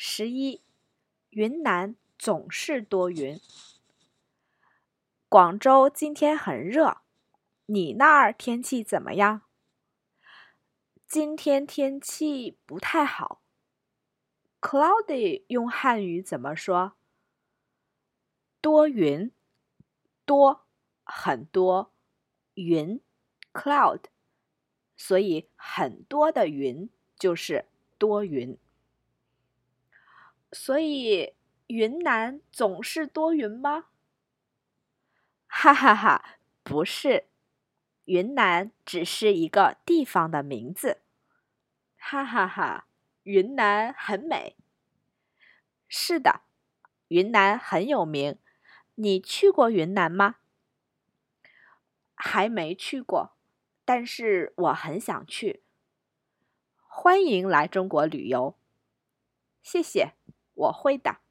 十一，云南总是多云。广州今天很热，你那儿天气怎么样？今天天气不太好。Cloudy 用汉语怎么说？多云，多很多云，cloud，所以很多的云就是多云。所以云南总是多云吗？哈哈哈，不是，云南只是一个地方的名字。哈哈哈，云南很美。是的，云南很有名。你去过云南吗？还没去过，但是我很想去。欢迎来中国旅游。谢谢。我会的。